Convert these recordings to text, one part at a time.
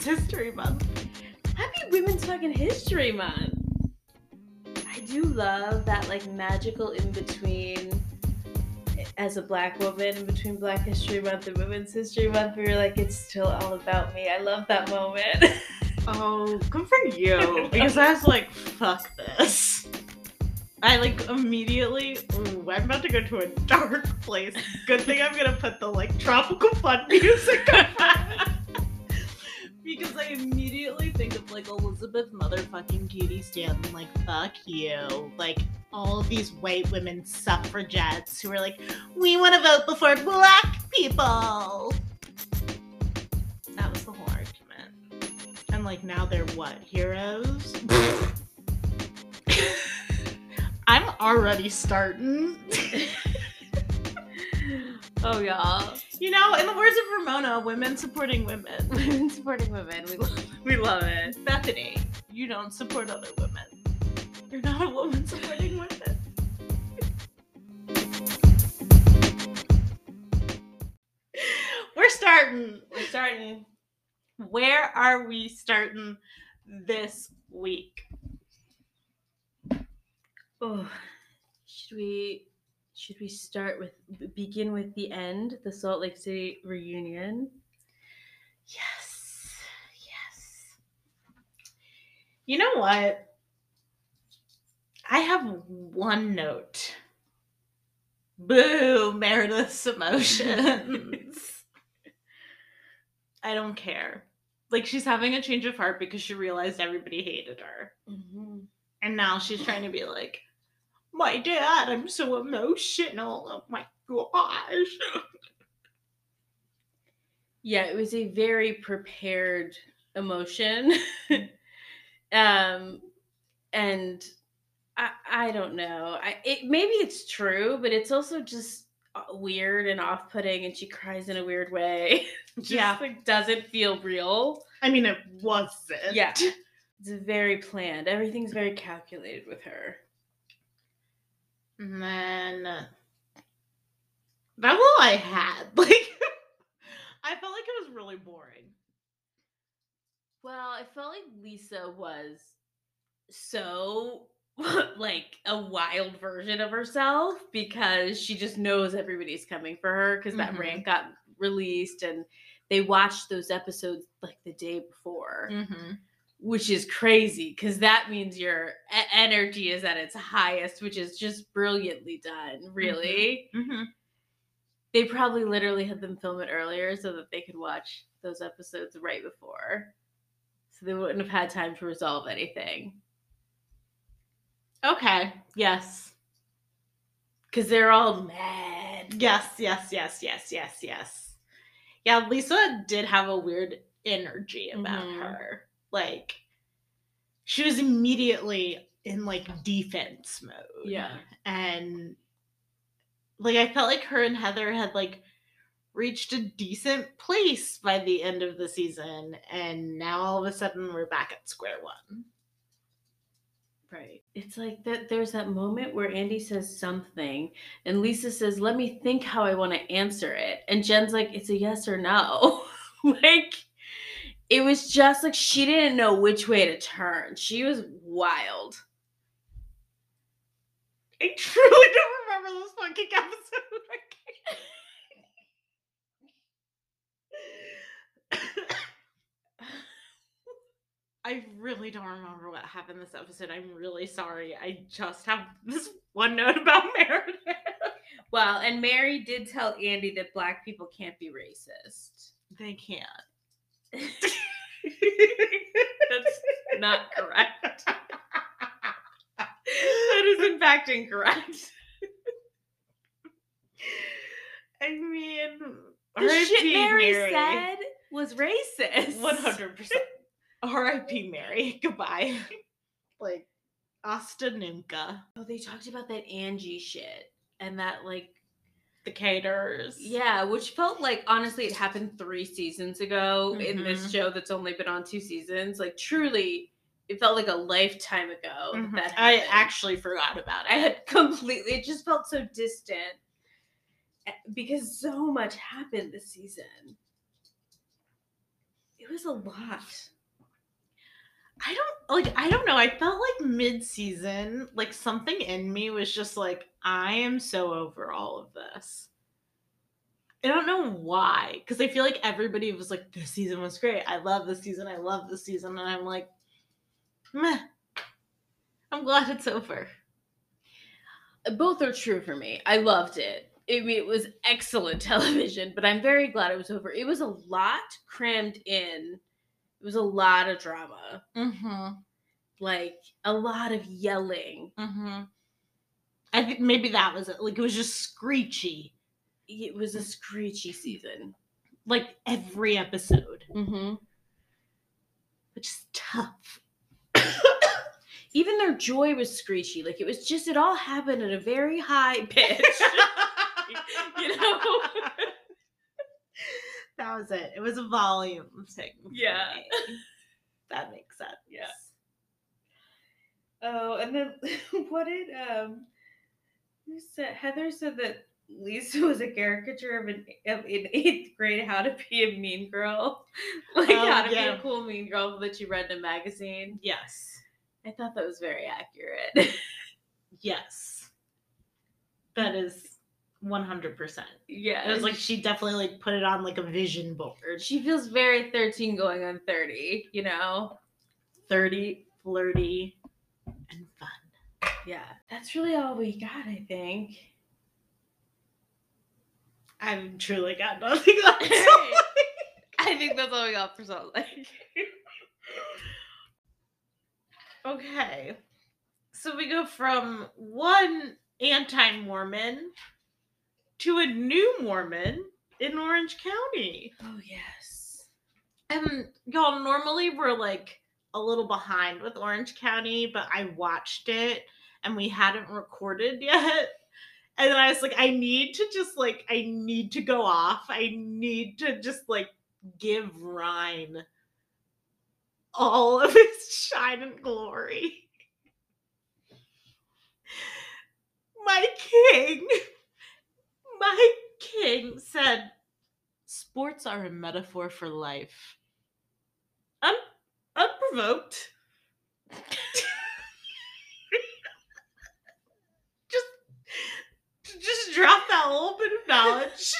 Women's History Month. Happy Women's fucking History Month. I do love that like magical in between as a black woman in between Black History Month and Women's History Month. we're like, it's still all about me. I love that moment. Oh, good for you. Because I was like, fuck this. I like immediately, ooh, I'm about to go to a dark place. Good thing I'm gonna put the like tropical fun music on. Because I immediately think of like Elizabeth motherfucking Cady Stanton, like, fuck you. Like, all of these white women suffragettes who are like, we want to vote before black people. That was the whole argument. And like, now they're what? Heroes? I'm already starting. oh y'all. You know, in the words of Ramona, women supporting women. Women supporting women. We love we love it. Bethany, you don't support other women. You're not a woman supporting women. We're starting. We're starting. Where are we starting this week? Oh, should we should we start with begin with the end, the Salt Lake City reunion? Yes. Yes. You know what? I have one note. Boo, Meredith's emotions. I don't care. Like she's having a change of heart because she realized everybody hated her. Mm-hmm. And now she's trying to be like, my dad, I'm so emotional. Oh my gosh. Yeah, it was a very prepared emotion. um and I I don't know. I it maybe it's true, but it's also just uh, weird and off-putting and she cries in a weird way. just Yeah. like doesn't feel real. I mean, it wasn't. Yeah. It's very planned. Everything's very calculated with her. And then that's all I had. Like, I felt like it was really boring. Well, I felt like Lisa was so like a wild version of herself because she just knows everybody's coming for her because that Mhm. rant got released and they watched those episodes like the day before, Mm-hmm. Which is crazy because that means your energy is at its highest, which is just brilliantly done, really. Mm-hmm. They probably literally had them film it earlier so that they could watch those episodes right before. So they wouldn't have had time to resolve anything. Okay. Yes. Because they're all mad. Yes, yes, yes, yes, yes, yes. Yeah, Lisa did have a weird energy about Mhm. her. Like, she was immediately in like defense mode. Yeah. And like, I felt like her and Heather had like reached a decent place by the end of the season. And now all of a sudden we're back at square one. Right. It's like that there's that moment where Andy says something and Lisa says, Let me think how I want to answer it. And Jen's like, It's a yes or no. like it was just like she didn't know which way to turn. She was wild. I truly don't remember this fucking episode. I really don't remember what happened this episode. I'm really sorry. I just have this one note about Meredith. Well, and Mary did tell Andy that black people can't be racist. They can't. That's not correct. that is in fact incorrect. I mean, The shit R.I.P. Mary, Mary. said was racist. One hundred percent. R.I.P. Mary. Goodbye. Like Asta Oh, they talked about that Angie shit and that like the caterers. yeah, which felt like honestly it happened three seasons ago in this Mhm. show that's only been on two seasons. Like truly, it felt like a lifetime ago Mhm. that, that I actually forgot about it. I had completely it just felt so distant eh, because so much happened this season. It was a lot. I don't like I don't know. I felt like mid-season, like something in me was just like I am so over all of this. I don't know why, because I feel like everybody was like, "This season was great. I love this season. I love this season," and I'm like, "Meh." I'm glad it's over. Both are true for me. I loved it. It, it was excellent television, but I'm very glad it was over. It was a lot crammed in. It was a lot of drama. Mm-hmm. Like a lot of yelling. Mm-hmm. I think maybe that was it. Like it was just screechy. It was a screechy season. Like every episode. Mm-hmm. Which is tough. Even their joy was screechy. Like it was just it all happened at a very high pitch. you know? That was it. It was a volume thing. Yeah. That makes sense. Yeah. Oh, and then what did um who said Heather said that Lisa was a caricature of an of in eighth grade how to be a mean girl. Like Oh, how to be a cool mean girl that you read in a magazine. Yes. I thought that was very accurate. Yes. That is 100%. yeah. It was like she definitely like put it on like a vision board. she feels very 13 going on 30, you know? 30, flirty, and fun. Yeah. That's really all we got, I think. I've truly got nothing else. I think that's all we got for Salt Lake. okay. So we go from one anti Mormon to a new Mormon in Orange County. Oh yes. And y'all, normally we're like a little behind with Orange County, but I watched it and we hadn't recorded yet. And then I was like, I need to just like, I need to go off. I need to just like give Ryne all of his shine and glory. My king, my king said, Sports are a metaphor for life. Un- unprovoked. just, just drop that little bit of knowledge.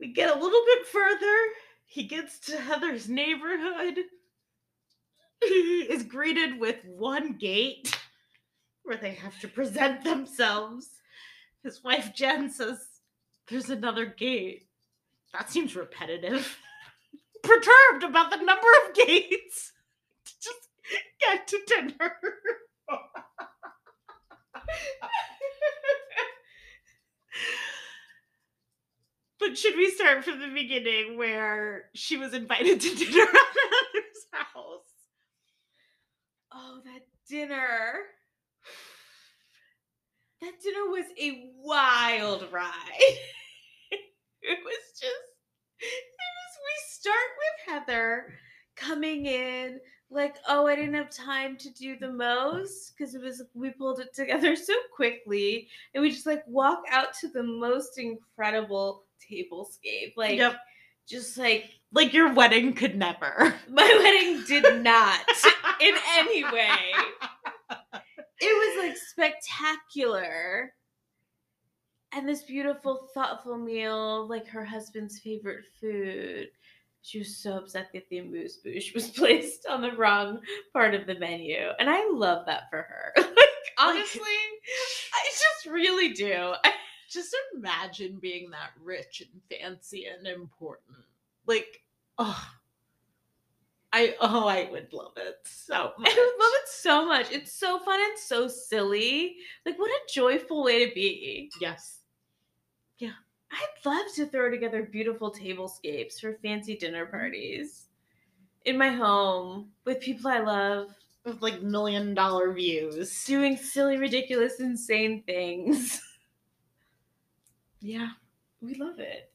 we get a little bit further. He gets to Heather's neighborhood. He is greeted with one gate where they have to present themselves. His wife Jen says, There's another gate. That seems repetitive. Perturbed about the number of gates to just get to dinner. but should we start from the beginning where she was invited to dinner at Heather's house? Oh, that dinner. That dinner was a wild ride. it was just it was we start with Heather coming in like, oh, I didn't have time to do the most because it was we pulled it together so quickly. And we just like walk out to the most incredible tablescape. Like Yep. just like Like your wedding could never. my wedding did not in any way. It was like spectacular. And this beautiful, thoughtful meal, like her husband's favorite food. She was so upset that the amuse bouche was placed on the wrong part of the menu. And I love that for her. like, honestly, I just really do. Just imagine being that rich and fancy and important. Like, oh, I oh I would love it so much. I love it so much. It's so fun and so silly. Like, what a joyful way to be. Yes. Yeah. I'd love to throw together beautiful tablescapes for fancy dinner parties in my home with people I love, With like million dollar views. doing silly, ridiculous, insane things. Yeah. We love it.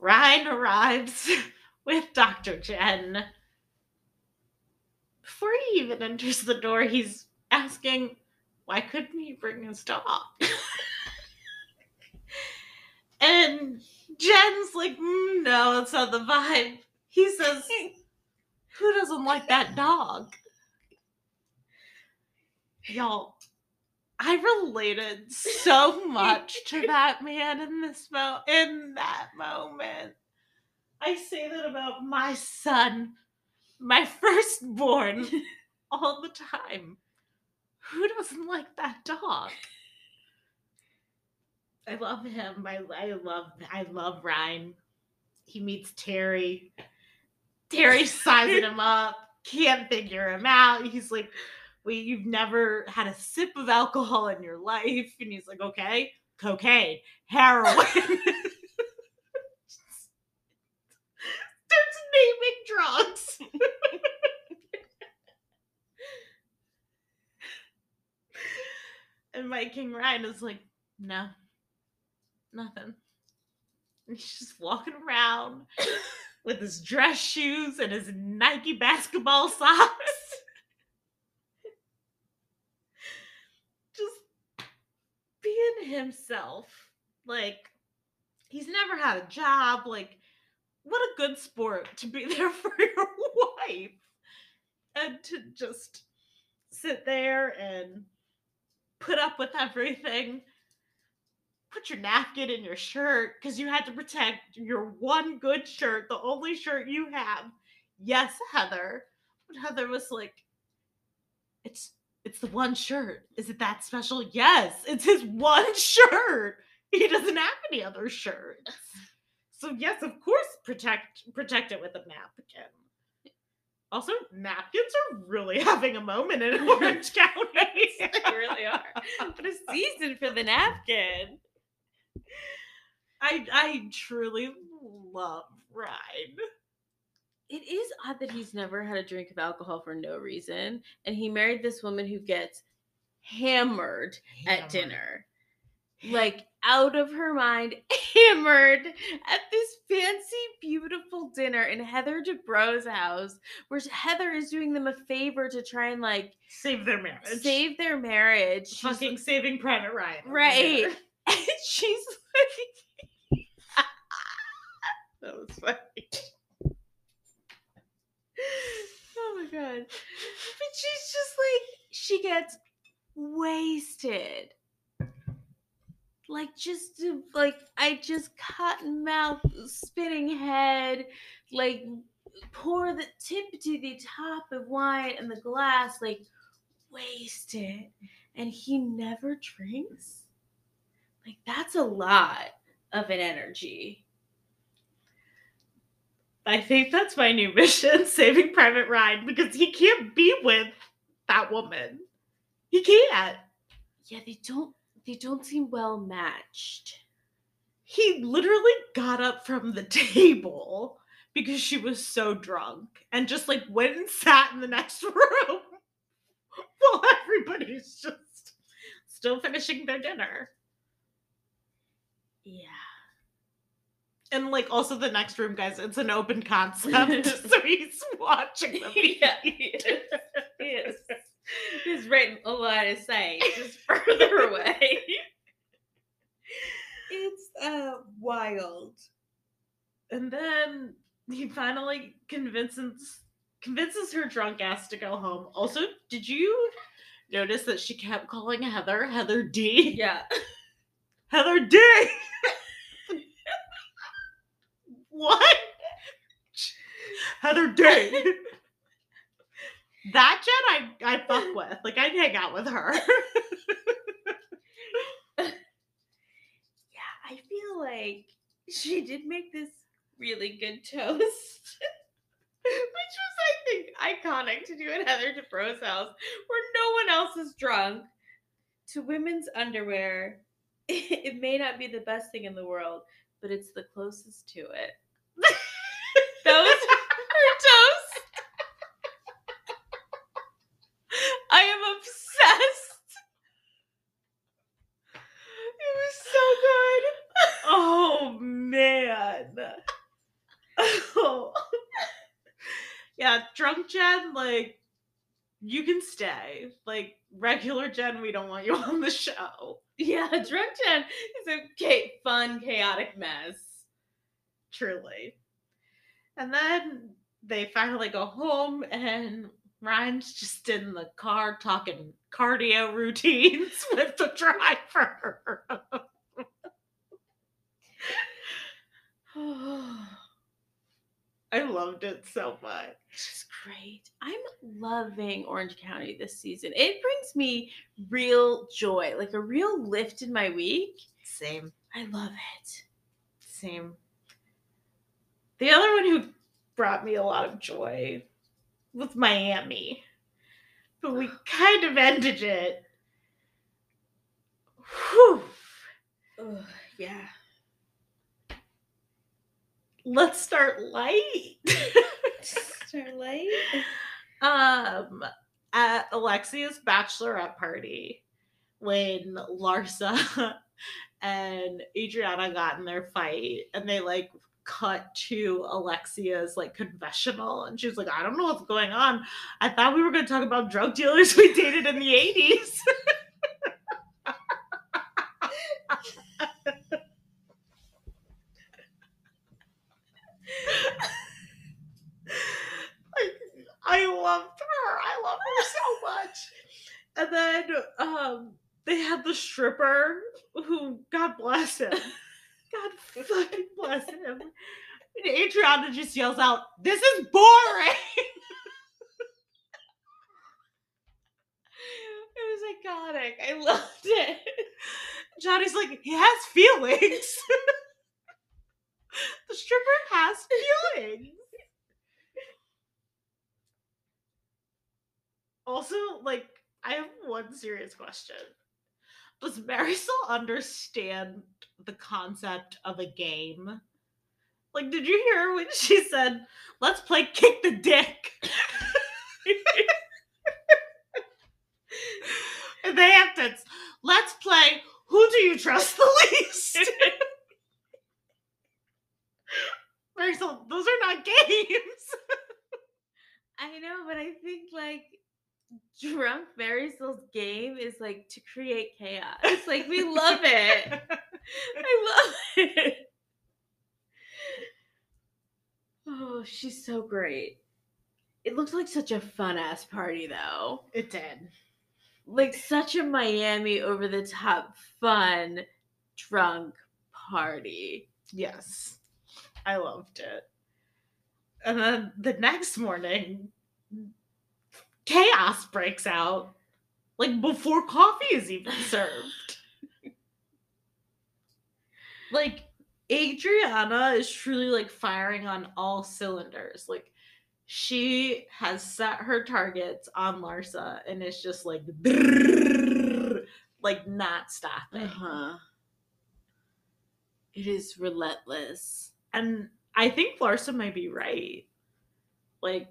Ryne arrives with Dr. Jen. Before he even enters the door, he's asking, why couldn't he bring his dog? and Jen's like, mm, no, that's not the vibe. He says, who doesn't like that dog? Y'all, I related so much to that man in this mo in that moment. I say that about my son, my firstborn, all the time. Who doesn't like that dog? I love him. I, I love I love Ryne. He meets Terry. Terry's sizing him up. Can't figure him out. He's like, "Wait, you've never had a sip of alcohol in your life?" And he's like, "Okay, cocaine, heroin." Starts naming drugs. and my King Ryne is like, "No, nothing." And he's just walking around with his dress shoes and his Nike basketball socks. just being himself. Like, he's never had a job. Like, what a good sport to be there for your wife and to just sit there and put up with everything put your napkin in your shirt because you had to protect your one good shirt, the only shirt you have. Yes, Heather. But Heather was like, it's it's the one shirt. Is it that special? Yes, it's his one shirt. He doesn't have any other shirts. So yes, of course, protect protect it with a napkin. Also, napkins are really having a moment in Orange County. they really are. What a season for the napkin. I I truly love Ryne. It is odd that he's never had a drink of alcohol for no reason. And he married this woman who gets hammered, at dinner. Like out of her mind, hammered at this fancy, beautiful dinner in Heather Dubrow's house, where Heather is doing them a favor to try and like Save their marriage. save their marriage. She's fucking saving Private Ryne. Right. and she's like that was funny oh my god but she's just like she gets wasted like just to- like i just cotton mouth spinning head like pour the tip to the top of wine and the glass like wasted and he never drinks like that's a lot of an energy. I think that's my new mission, saving Private Ryne, because he can't be with that woman. He can't. Yeah, they don't they don't seem well matched. He literally got up from the table because she was so drunk and just like went and sat in the next room while everybody's just still finishing their dinner. Yeah. And like also the next room, guys, it's an open concept. so he's watching them. Yeah, he is. He is. He's written a lot of sight just further away. it's uh wild. And then he finally convinces convinces her drunk ass to go home. Also, did you notice that she kept calling Heather Heather D? Yeah. Heather D. what? Heather D. that Jen I I fuck with. Like I'd hang out with her. Yeah, I feel like she did make this really good toast. Which was, I think, iconic to do at Heather Dubrow's house, where no one else is drunk. To women's underwear, it may not be the best thing in the world, but it's the closest to it. that was her toast. I am obsessed. It was so good. Oh man. Oh. Jen, like you can stay. Like regular Jen, we don't want you on the show. Yeah, drunk Jen is a cha- fun, chaotic mess. Truly. And then they finally go home, and Ryne's just in the car talking cardio routines with the driver. I loved it so much. It's great. I'm loving Orange County this season. It brings me real joy, like a real lift in my week. Same. I love it. Same. The other one who brought me a lot of joy was Miami. But we kind of ended it. Whew. Ugh, yeah. Let's start light. Starlight. um at Alexia's bachelorette party when Larsa and Adriana got in their fight and they like cut to Alexia's like confessional and she was like, I don't know what's going on. I thought we were gonna talk about drug dealers we dated in the 80s. I loved her. I love her so much. And then um they had the stripper who God bless him. God fucking bless him. And Adriana just yells out, This is boring. It was iconic. I loved it. Johnny's like, he has feelings. the stripper has feelings. Also, like, I have one serious question. Does Marisol understand the concept of a game? Like, did you hear when she said, let's play kick the dick? and they have let's play who do you trust the least? Marisol, those are not games. I know, but I think like drunk Marisol's game is like to create chaos. Like we love it. I love it. Oh, she's so great. It looked like such a fun ass party though. It did. Like such a Miami over the top fun drunk party. Yes. I loved it. And then the next morning, chaos breaks out. Like before coffee is even served. like Adriana is truly like firing on all cylinders. Like she has set her targets on Larsa and it's just like like not stopping. Uh-huh. It is relentless. And I think Larsa might be right. Like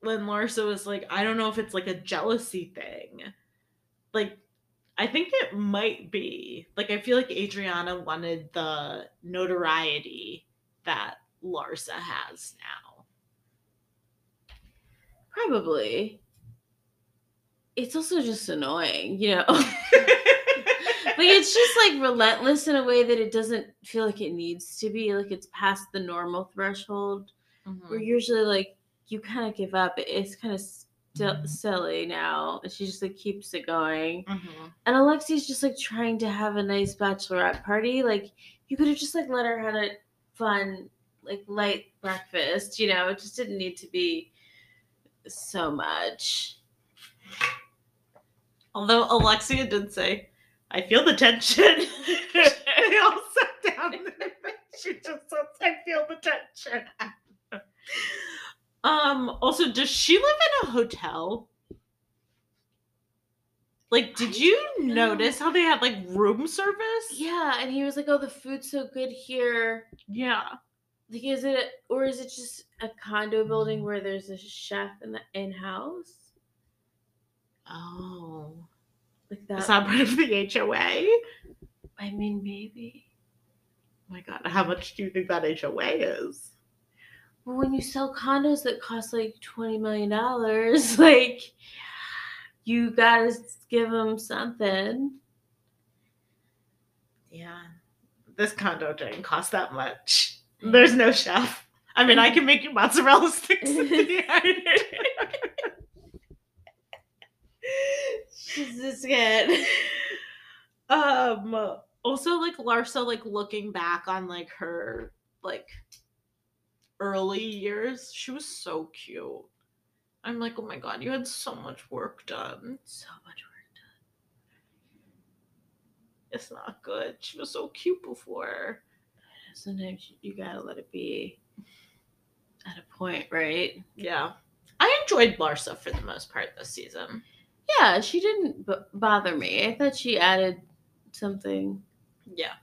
when Larsa was like, I don't know if it's like a jealousy thing. Like, I think it might be. Like, I feel like Adriana wanted the notoriety that Larsa has now. Probably. It's also just annoying, you know? like it's just like relentless in a way that it doesn't feel like it needs to be. Like it's past the normal threshold. Where mm-hmm. usually like you kind of give up. It's kind of still silly now. And she just like keeps it going. Mhm. And Alexi's just like trying to have a nice bachelorette party. Like you could have just like let her have a fun, like light breakfast. You know, it just didn't need to be so much. Although Alexia did say, I feel the tension. they all sat down and she just says, I feel the tension. um, also, does she live in a hotel? Like, did you don't know. notice how they had like room service? Yeah, and he was like, "Oh, the food's so good here." Yeah. Like, is it or is it just a condo building where there's a chef in the in house? Oh. Like that. Is that part of the HOA? Oh I mean, maybe. my god, how much do you think that HOA is? Well, when you sell condos that cost like twenty million dollars, like you gotta give them something. Yeah. This condo didn't cost that much. There's no chef. I mean, I can make you mozzarella sticks. in the iron. She's just good. um also like larsa like looking back on like her like early years she was so cute i'm like oh my god you had so much work done So much work done. it's not good she was so cute before. Sometimes you- gotta let it be at a point, right? yeah i enjoyed larsa for the most part this season Yeah, she didn't b- bother me. I thought she added something. yeah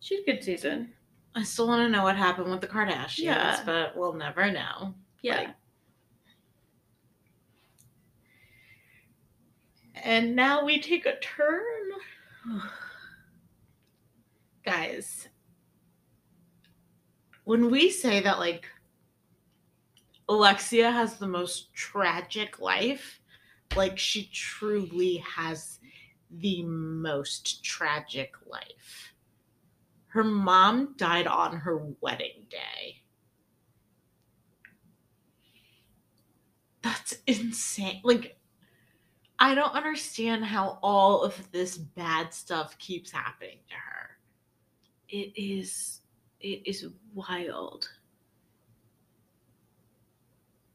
She had a good season. I still want to know what happened with the kardashians Yeah. but we'll never know Yeah. Like, and now we take a turn guys when we say that like alexia has the most tragic life like she truly has the most tragic life her mom died on her wedding day. That's insane. Like i don't understand how all of this bad stuff keeps happening to her. It is it is wild.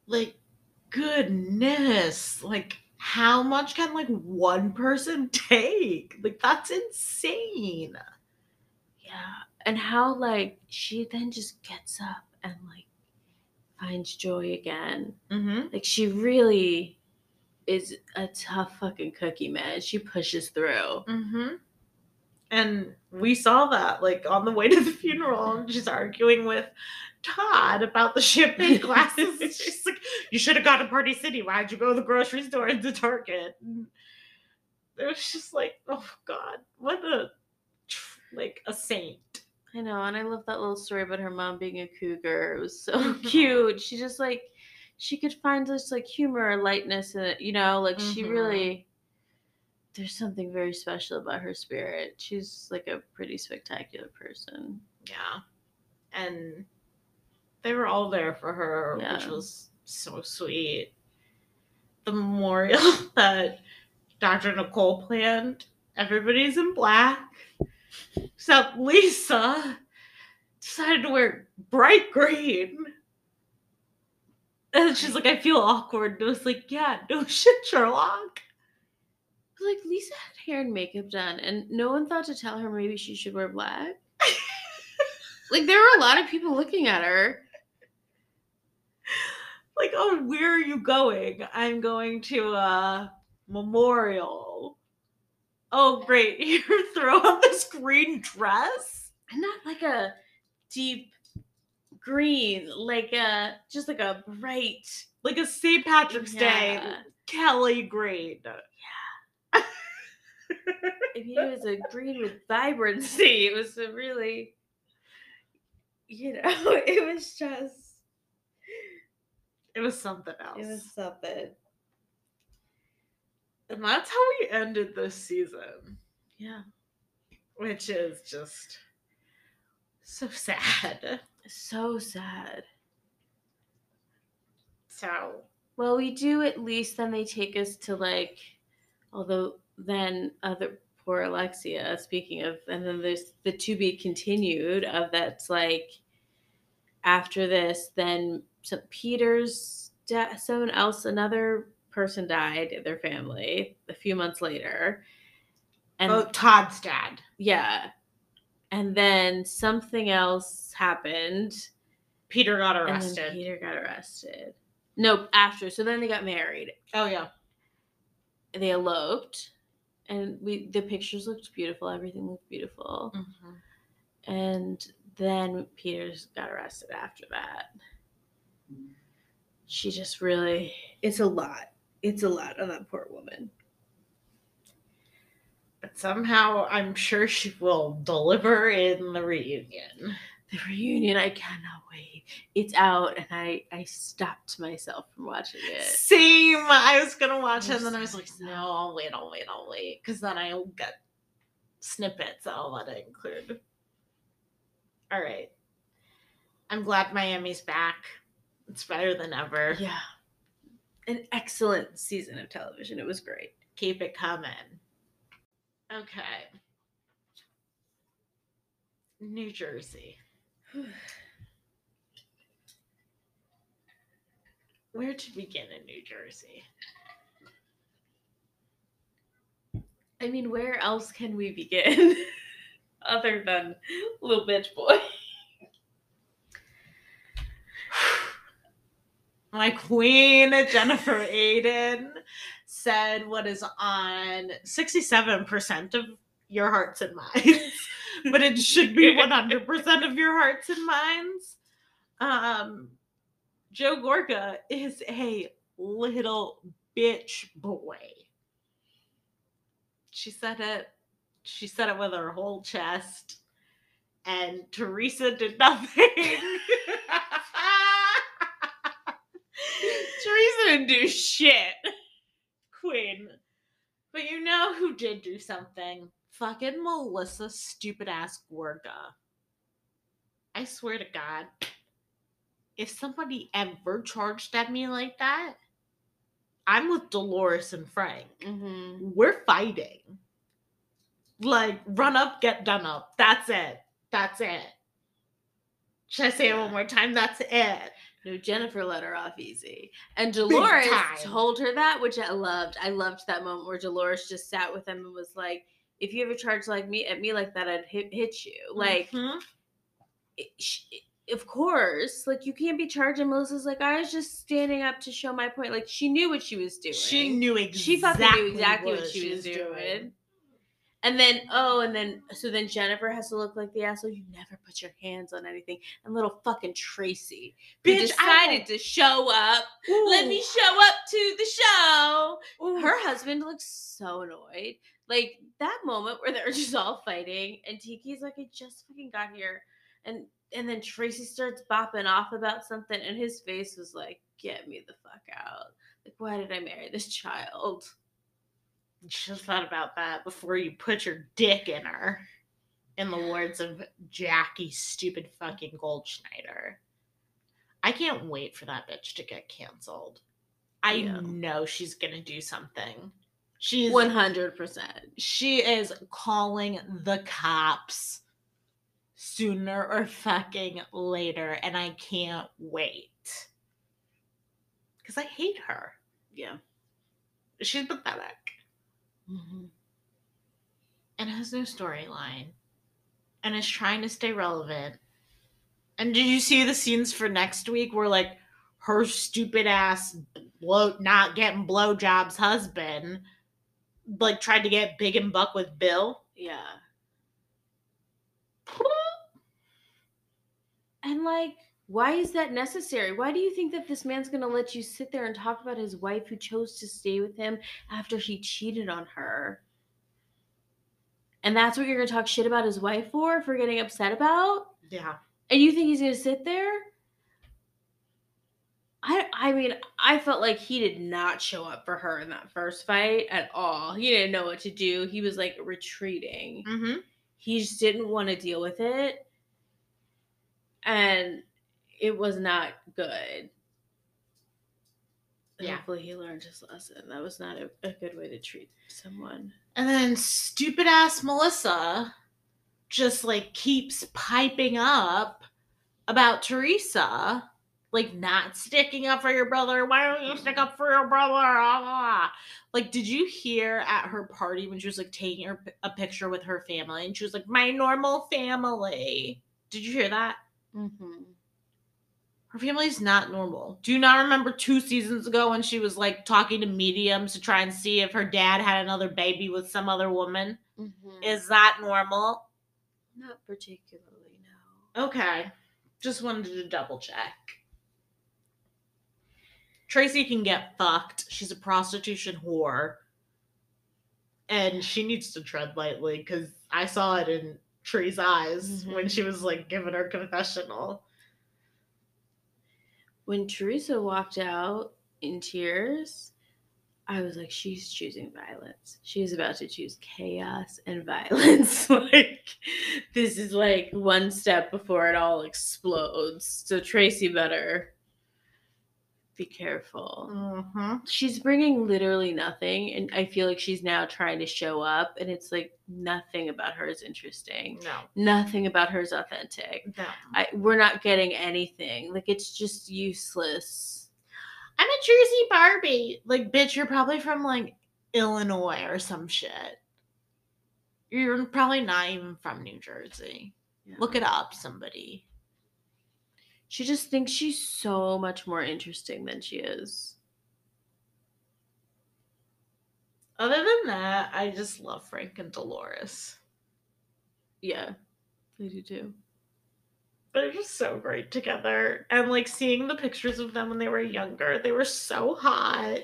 like goodness. Like how much can like one person take? Like that's insane Yeah. And how like she then just gets up and like finds joy again. mm-hmm. Like she really is a tough fucking cookie, man. She pushes through. Mm-hmm. and we saw that like on the way to the funeral she's arguing with todd about the champagne glasses she's like you should have gone to party city why'd you go to the grocery store and to target and it was just like oh god what a tr- like a saint I know, and I love that little story about her mom being a cougar. It was so cute. She just like she could find this like humor or lightness in it, you know, like she Mhm. really there's something very special about her spirit. She's like a pretty spectacular person. Yeah. And they were all there for her, which was so sweet. The memorial that Dr. Nicole planned, everybody's in black, except Lisa decided to wear bright green. And she's like, I feel awkward. And I was like, yeah, no shit, Sherlock. Like Lisa had hair and makeup done, and no one thought to tell her maybe she should wear black. like there were a lot of people looking at her. like, oh, where are you going? I'm going to a memorial. Oh, great. You throw on this green dress? And not like a deep green, like a just like a bright Like a St. Patrick's Day Kelly green. Yeah. If it was a green with vibrancy, it was a really, you know, it was just, It was something else. it was something. And that's how we ended this season, Yeah. which is just so sad. So sad. So, Well, we do at least then they take us to like, although then other poor Alexia, speaking of, and then there's the to be continued of that's like after this, then so Peter's da- someone else, another person died in their family a few months later. And oh, Todd's dad. yeah. And then something else happened. Peter got And arrested. Peter got arrested. Nope, after. So then they got married. oh, yeah. They eloped. And we the pictures looked beautiful. Everything looked beautiful. Mm-hmm. And then Peter's got arrested after that. She just really it's a lot. It's a lot on that poor woman. But somehow I'm sure she will deliver in the reunion. The reunion, I cannot wait. It's out and I I stopped myself from watching it. Same. I was gonna watch it, and then I was like, no, I'll wait, I'll wait, I'll wait, because then I'll get snippets that I'll let it include. All right. I'm glad Miami's back. It's better than ever. Yeah. An excellent season of television. It was great. Keep it coming. Okay. New Jersey. Where to begin in New Jersey? I mean, where else can we begin other than little bitch boy? My queen, Jennifer Aydin, said what is on 67% of your hearts and minds, but it should be 100% of your hearts and minds. Um, Joe Gorga is a little bitch boy. She said it. She said it with her whole chest. And Teresa did nothing. Teresa didn't do shit. Queen. But you know who did do something? Fucking Melissa stupid ass Gorga. I swear to God, if somebody ever charged at me like that, I'm with Dolores and Frank. Mm-hmm. We're fighting. Like, run up, get done up. That's it. That's it. Should I say it one more time? That's it. No, Jennifer let her off easy. And Dolores told her that, which I loved. I loved that moment where Dolores just sat with him and was like, if you ever charged like me at me like that, I'd hit, hit you. Like, Mhm. it, of course, like you can't be charged. And Melissa's like, I was just standing up to show my point. Like she knew what she was doing. she knew exactly. She fucking knew exactly what, she was doing. And then, oh, and then, so then Jennifer has to look like the asshole. You never put your hands on anything. And little fucking Tracy, who Bitch, I decided to show up. Let me show up to the show. Her husband looks so annoyed. Like that moment where they're just all fighting, and Tiki's like, I just fucking got here. And and then Tracy starts bopping off about something, and his face was like, Get me the fuck out. Like, why did I marry this child? Just thought about that before you put your dick in her. In the words of Jackie, stupid fucking Goldschneider. I can't wait for that bitch to get canceled. I Yeah. know she's gonna do something. She's One hundred percent. she is calling the cops sooner or fucking later, and I can't wait. Because I hate her. Yeah. She's pathetic Mm-hmm. and has no storyline and is trying to stay relevant. And did you see the scenes for next week where like her stupid ass blow not getting blowjobs husband like tried to get big and buck with Bill? Yeah. And like, why is that necessary? Why do you think that this man's gonna let you sit there and talk about his wife who chose to stay with him after she cheated on her? And that's what you're gonna talk shit about his wife for, for getting upset about? Yeah. And you think he's gonna sit there? I I mean, I felt like he did not show up for her in that first fight at all. He didn't know what to do. He was like retreating Mm-hmm. he just didn't want to deal with it and it was not good Yeah. hopefully he learned his lesson that was not a, a good way to treat someone And then stupid ass Melissa just like keeps piping up about Teresa, like not sticking up for your brother. Why don't you stick up for your brother? Ah. Like, did you hear at her party when she was like taking her, a picture with her family and she was like, my normal family? Did you hear that? mm-hmm. Her family's not normal. Do you not remember two seasons ago when she was like talking to mediums to try and see if her dad had another baby with some other woman? Mm-hmm. Is that normal? not particularly no Okay. Just wanted to double check. Tracy can get fucked. She's a prostitution whore. And she needs to tread lightly because I saw it in Tree's eyes when Mhm. she was like giving her confessional. When teresa walked out in tears I was like, she's choosing violence. She's about to choose chaos and violence. like, this is like one step before it all explodes. So, Tracy better be careful. Mm-hmm. She's bringing literally nothing. And I feel like she's now trying to show up. And it's like nothing about her is interesting. No. Nothing about her is authentic. No. I, we're not getting anything. Like, it's just useless. I'm a Jersey Barbie. Like, bitch, you're probably from like Illinois or some shit. You're probably not even from New Jersey. Look it up, somebody. She just thinks she's so much more interesting than she is. Other than that, I just love Frank and Dolores. Yeah, I do too. They're just so great together. And like seeing the pictures of them when they were younger, they were so hot.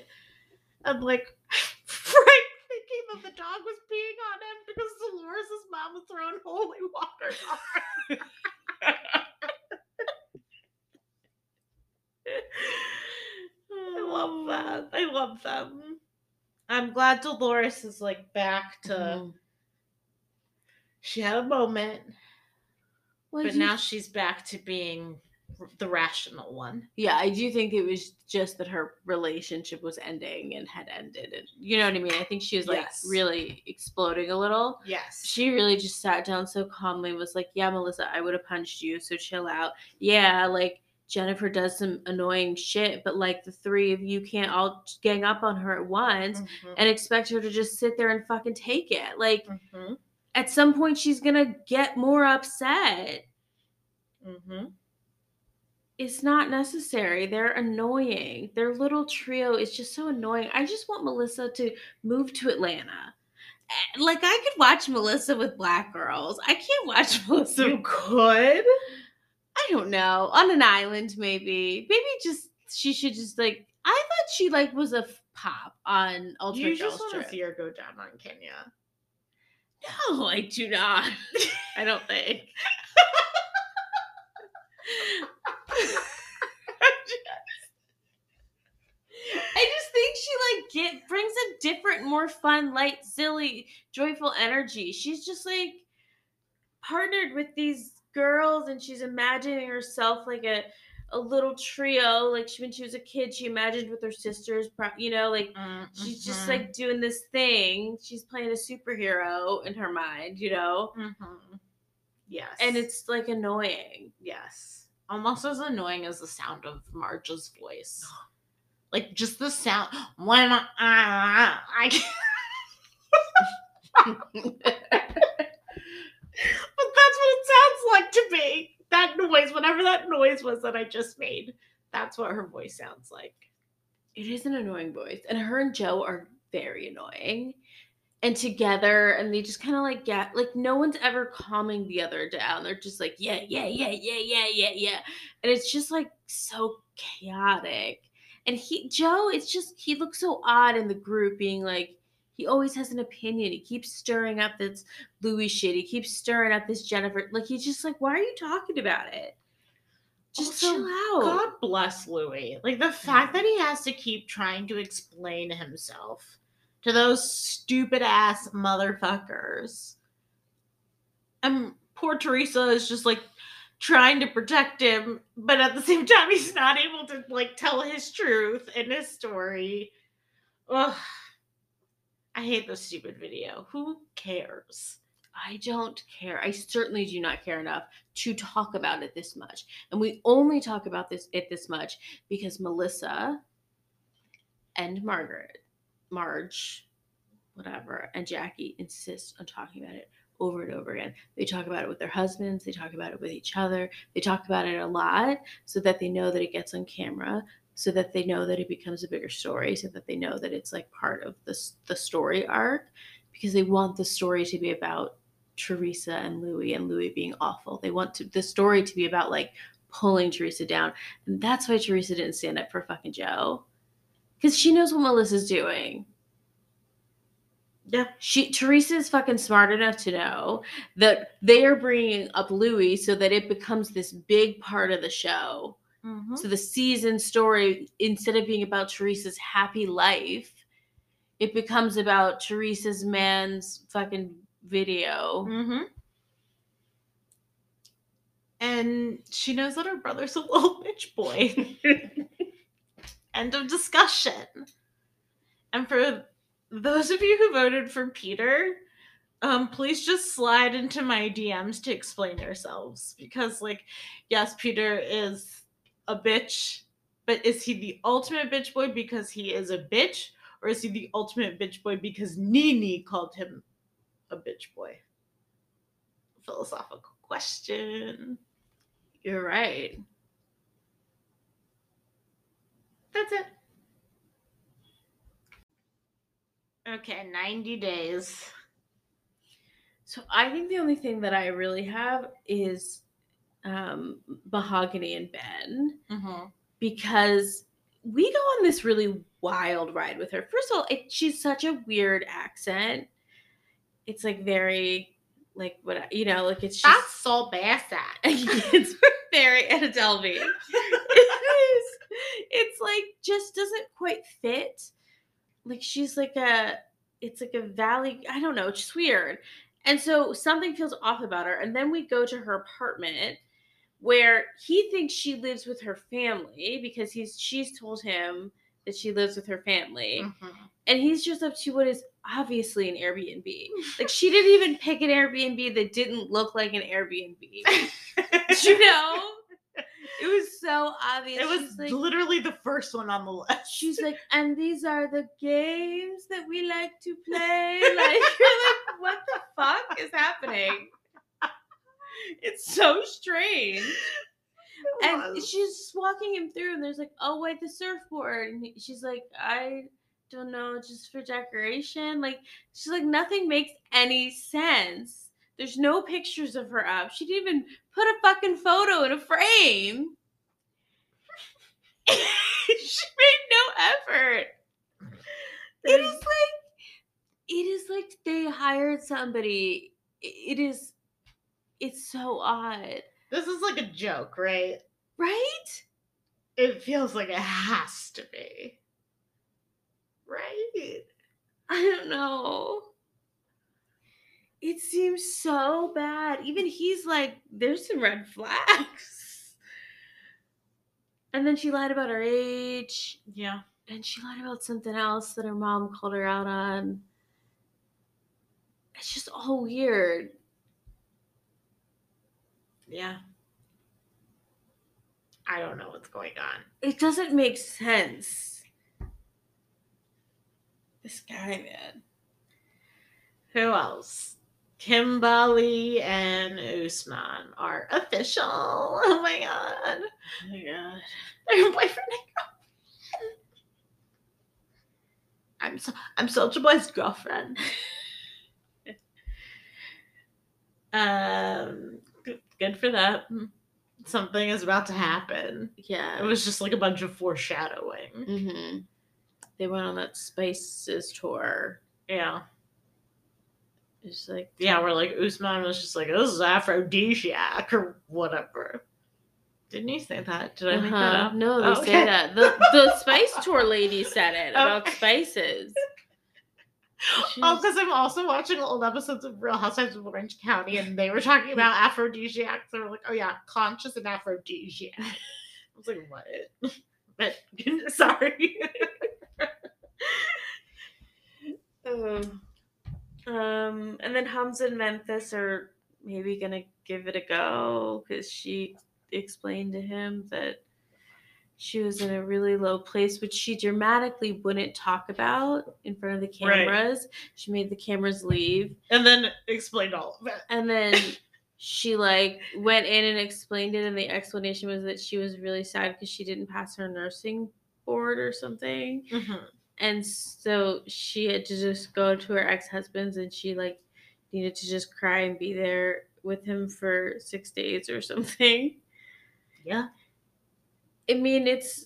And like Frank thinking that the dog was peeing on him because Dolores' mom was throwing holy water on her. I love that. I love them. I'm glad Dolores is like back to. Mhm. She had a moment, I but now she's back to being the rational one. yeah, I do think it was just that her relationship was ending and had ended, and you know what I mean. I think she was like Yes. really exploding a little. Yes. She really just sat down so calmly, and was like, "Yeah, Melissa, I would have punched you, so chill out." Yeah, like Jennifer does some annoying shit, but like the three of you can't all gang up on her at once Mhm. and expect her to just sit there and fucking take it. Like Mhm. at some point she's gonna get more upset. Mhm. It's not necessary. They're annoying. Their little trio is just so annoying. I just want Melissa to move to Atlanta. Eh, Like I could watch Melissa with black girls. I can't watch Melissa. You could. I don't know. On an island, maybe. Maybe just she should just like. I thought she like was a f- pop on Ultra You just want to see her go down on Kenya. No, I do not. I don't think. I just think she like get brings a different, more fun, light, silly, joyful energy. She's just like partnered with these girls, and she's imagining herself like a a little trio. Like she, when she was a kid, she imagined with her sisters. You know, like she's just like doing this thing. She's playing a superhero in her mind, you know? Mhm. Yes. And it's like annoying. yes, almost as annoying as the sound of Marge's voice. Like just the sound when I, I what it sounds like to me. That noise, whatever that noise was that I just made, that's what her voice sounds like. It is an annoying voice. And her and Joe are very annoying. And together, and they just kind of like get like no one's ever calming the other down. They're just like, yeah, yeah, yeah, yeah, yeah, yeah, yeah. And it's just like so chaotic. And he Joe, it's just he looks so odd in the group being like he always has an opinion. He keeps stirring up this Louis shit. He keeps stirring up this Jennifer. Like he's just like, why are you talking about it? Just Also, chill out. God bless Louis. Like the fact that he has to keep trying to explain himself to those stupid ass motherfuckers. And poor Teresa is just like trying to protect him, but at the same time, he's not able to like tell his truth and his story. Ugh. I hate this stupid video. Who cares? I don't care. I certainly do not care enough to talk about it this much. And we only talk about this it this much because Melissa and Margaret, Marge, whatever, and Jackie insist on talking about it over and over again. They talk about it with their husbands, they talk about it with each other. They talk about it a lot so that they know that it gets on camera, so that they know that it becomes a bigger story, so that they know that it's like part of this the story arc because they want the story to be about Teresa and Louis and Louis being awful. They want to the story to be about like pulling Teresa down. And that's why Teresa didn't stand up for fucking Joe. Cuz she knows what Melissa's doing. Yeah. She Teresa is fucking smart enough to know that they are bringing up Louis so that it becomes this big part of the show. Mm-hmm. So the season story instead of being about Teresa's happy life it becomes about Teresa's man's fucking video. Mm-hmm. And she knows that her brother's a little bitch boy. End of discussion. And for those of you who voted for Peter, um, please just slide into my DMs to explain yourselves. Because, like, yes, Peter is a bitch, but is he the ultimate bitch boy because he is a bitch? Or is he the ultimate bitch boy because Nini called him a bitch boy? Philosophical question. You're right. That's it. Okay, 90 days. So I think the only thing that I really have is um, Mahogany and Ben Mm-hmm. because we go on this really wild ride with her. First of all, it, she's such a weird accent. It's like very like what you know, like it's just That's so bad. it's very Anna Delvey. it is. It's like just doesn't quite fit. Like she's like a it's like a valley, I don't know, it's just weird. And so something feels off about her. And then we go to her apartment where he thinks she lives with her family because he's she's told him that she lives with her family. Mhm. And he's just up to what is obviously an Airbnb. Like she didn't even pick an Airbnb that didn't look like an Airbnb. you know? It was so obvious. It was like, literally the first one on the list. she's like, and these are the games that we like to play. Like, you're like, what the fuck is happening? It's so strange. And she's walking him through, and there's like, oh wait, the surfboard. And she's like, I don't know, just for decoration. Like, she's like, nothing makes any sense. There's no pictures of her up. She didn't even put a fucking photo in a frame. she made no effort. It is like, it is like they hired somebody. It is, it's so odd, this is like a joke, right? right? It feels like it has to be. Right? I don't know. It seems so bad. Even he's like, there's some red flags. And then she lied about her age. Yeah. And she lied about something else that her mom called her out on. It's just all weird. Yeah. I don't know what's going on. It doesn't make sense. This guy, man. Who else? Kimberly and Usman are official. Oh my god. Oh my god. They're boyfriend and girlfriend. I'm so I'm Soldier Boy's girlfriend. um good, for that. Something is about to happen. Yeah. It was just like a bunch of foreshadowing. hmm They went on that Spices tour. Yeah. It's like Yeah, we're like Usman was just like, this is aphrodisiac or whatever. Didn't he say that? Did I make that Uh-huh. up? No, they Oh, say okay. that. The the Spice Tour lady said it about Okay. spices. Oh, because I'm also watching old episodes of Real Housewives of Orange County, and they were talking about aphrodisiacs. They were like, "Oh yeah, conscious and aphrodisiac." I was like, "What?" But sorry. Um, um, and then Hamza and Memphis are maybe gonna give it a go because she explained to him that she was in a really low place, which she dramatically wouldn't talk about in front of the Right. cameras. She made the cameras leave. and then explained all of it. And then she like went in and explained it, and the explanation was that she was really sad because she didn't pass her nursing board or something. Mhm. And so she had to just go to her ex husband's, and she like needed to just cry and be there with him for six days or something. Yeah. I mean, it's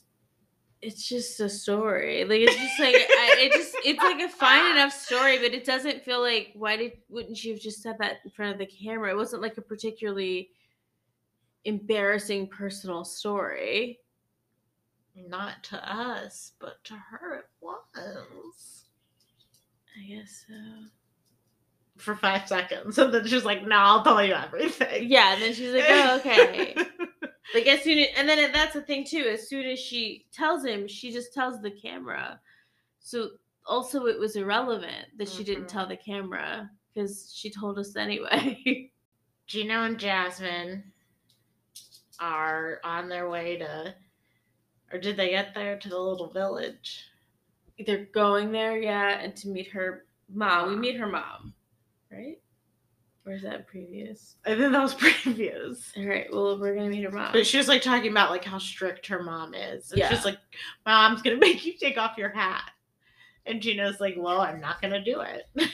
it's just a story. Like it's just like I, it just it's like a fine enough story, but it doesn't feel like why did wouldn't you have just said that in front of the camera? It wasn't like a particularly embarrassing personal story. Not to us, but to her it was. I guess so. for five seconds. And then she's like, no, I'll tell you everything. Yeah, and then she's like, oh, okay. like as soon as, and then that's the thing too. As soon as she tells him, she just tells the camera. So also, it was irrelevant that she didn't Mhm. tell the camera because she told us anyway. Gino and Jasmine are on their way to, or did they get there to the little village? They're going there, yeah, and to meet her mom. We meet her mom, right? Or is that previous? I think that was previous. All right. Well, we're gonna meet her mom. But she was like talking about like how strict her mom is. And Yeah. she's like, my Mom's gonna make you take off your hat. And Gino's like, Well, I'm not gonna do it.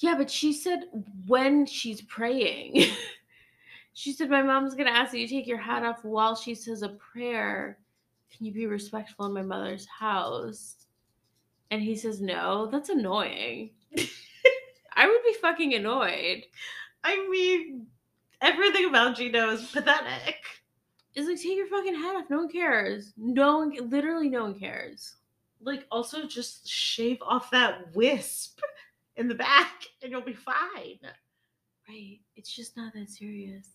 Yeah, but she said when she's praying. she said, My mom's going to ask that you take your hat off while she says a prayer. Can you be respectful in my mother's house? And he says, No. That's annoying. I would be fucking annoyed. I mean, everything about Gino is pathetic. It's like, take your fucking hat off. No one cares. No one, literally, no one cares. Like, also just shave off that wisp in the back and you'll be fine. Right. It's just not that serious.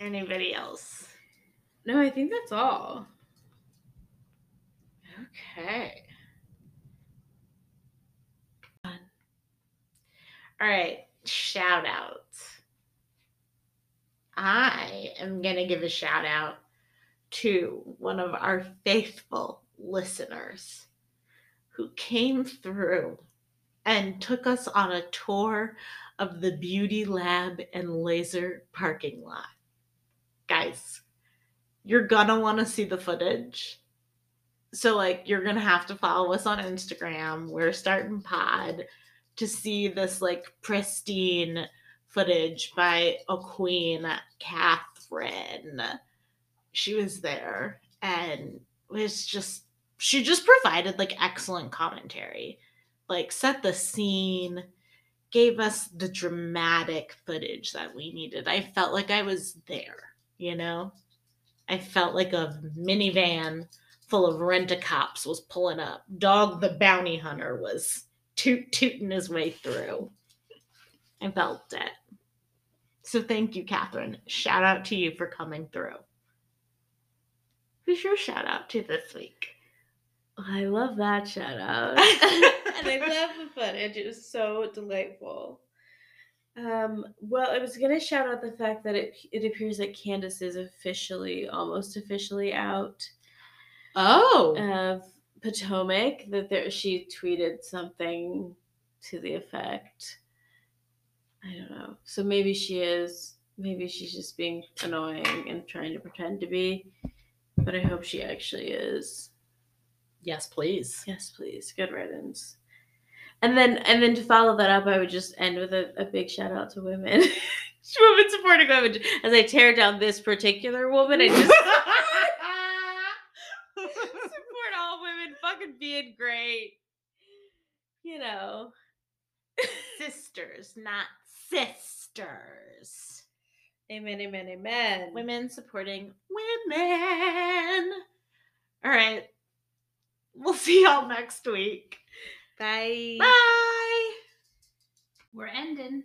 Anybody else? No, I think that's all. Okay. All right, shout out. I am going to give a shout out to one of our faithful listeners who came through and took us on a tour of the Beauty Lab and Laser parking lot. Guys, you're gonna want to see the footage. So, like, you're gonna have to follow us on Instagram. We're starting pod to see this like pristine footage by a queen, Catherine. She was there and was just she just provided like excellent commentary, like set the scene, gave us the dramatic footage that we needed. I felt like I was there, you know. I felt like a minivan full of rent a cops was pulling up. Dog the bounty hunter was toot tooting his way through. I felt it. So thank you, Catherine. Shout out to you for coming through. Who's your shout out to this week? I love that shout out. and I love the footage. It was so delightful. Um, well, I was gonna shout out the fact that it it appears that Candiace is officially, almost officially out Oh. of Potomac. That there, she tweeted something to the effect. I don't know. So maybe she is. Maybe she's just being annoying and trying to pretend to be. But I hope she actually is. yes, please. Yes, please. Good riddance. And then and then to follow that up, I would just end with a, a big shout out to women. women supporting women. As I tear down this particular woman, I just support all women fucking being great. You know. Sisters, not sisters. Amen, amen, amen. Women supporting women. All right. We'll see y'all next week. Bye. Bye. We're ending.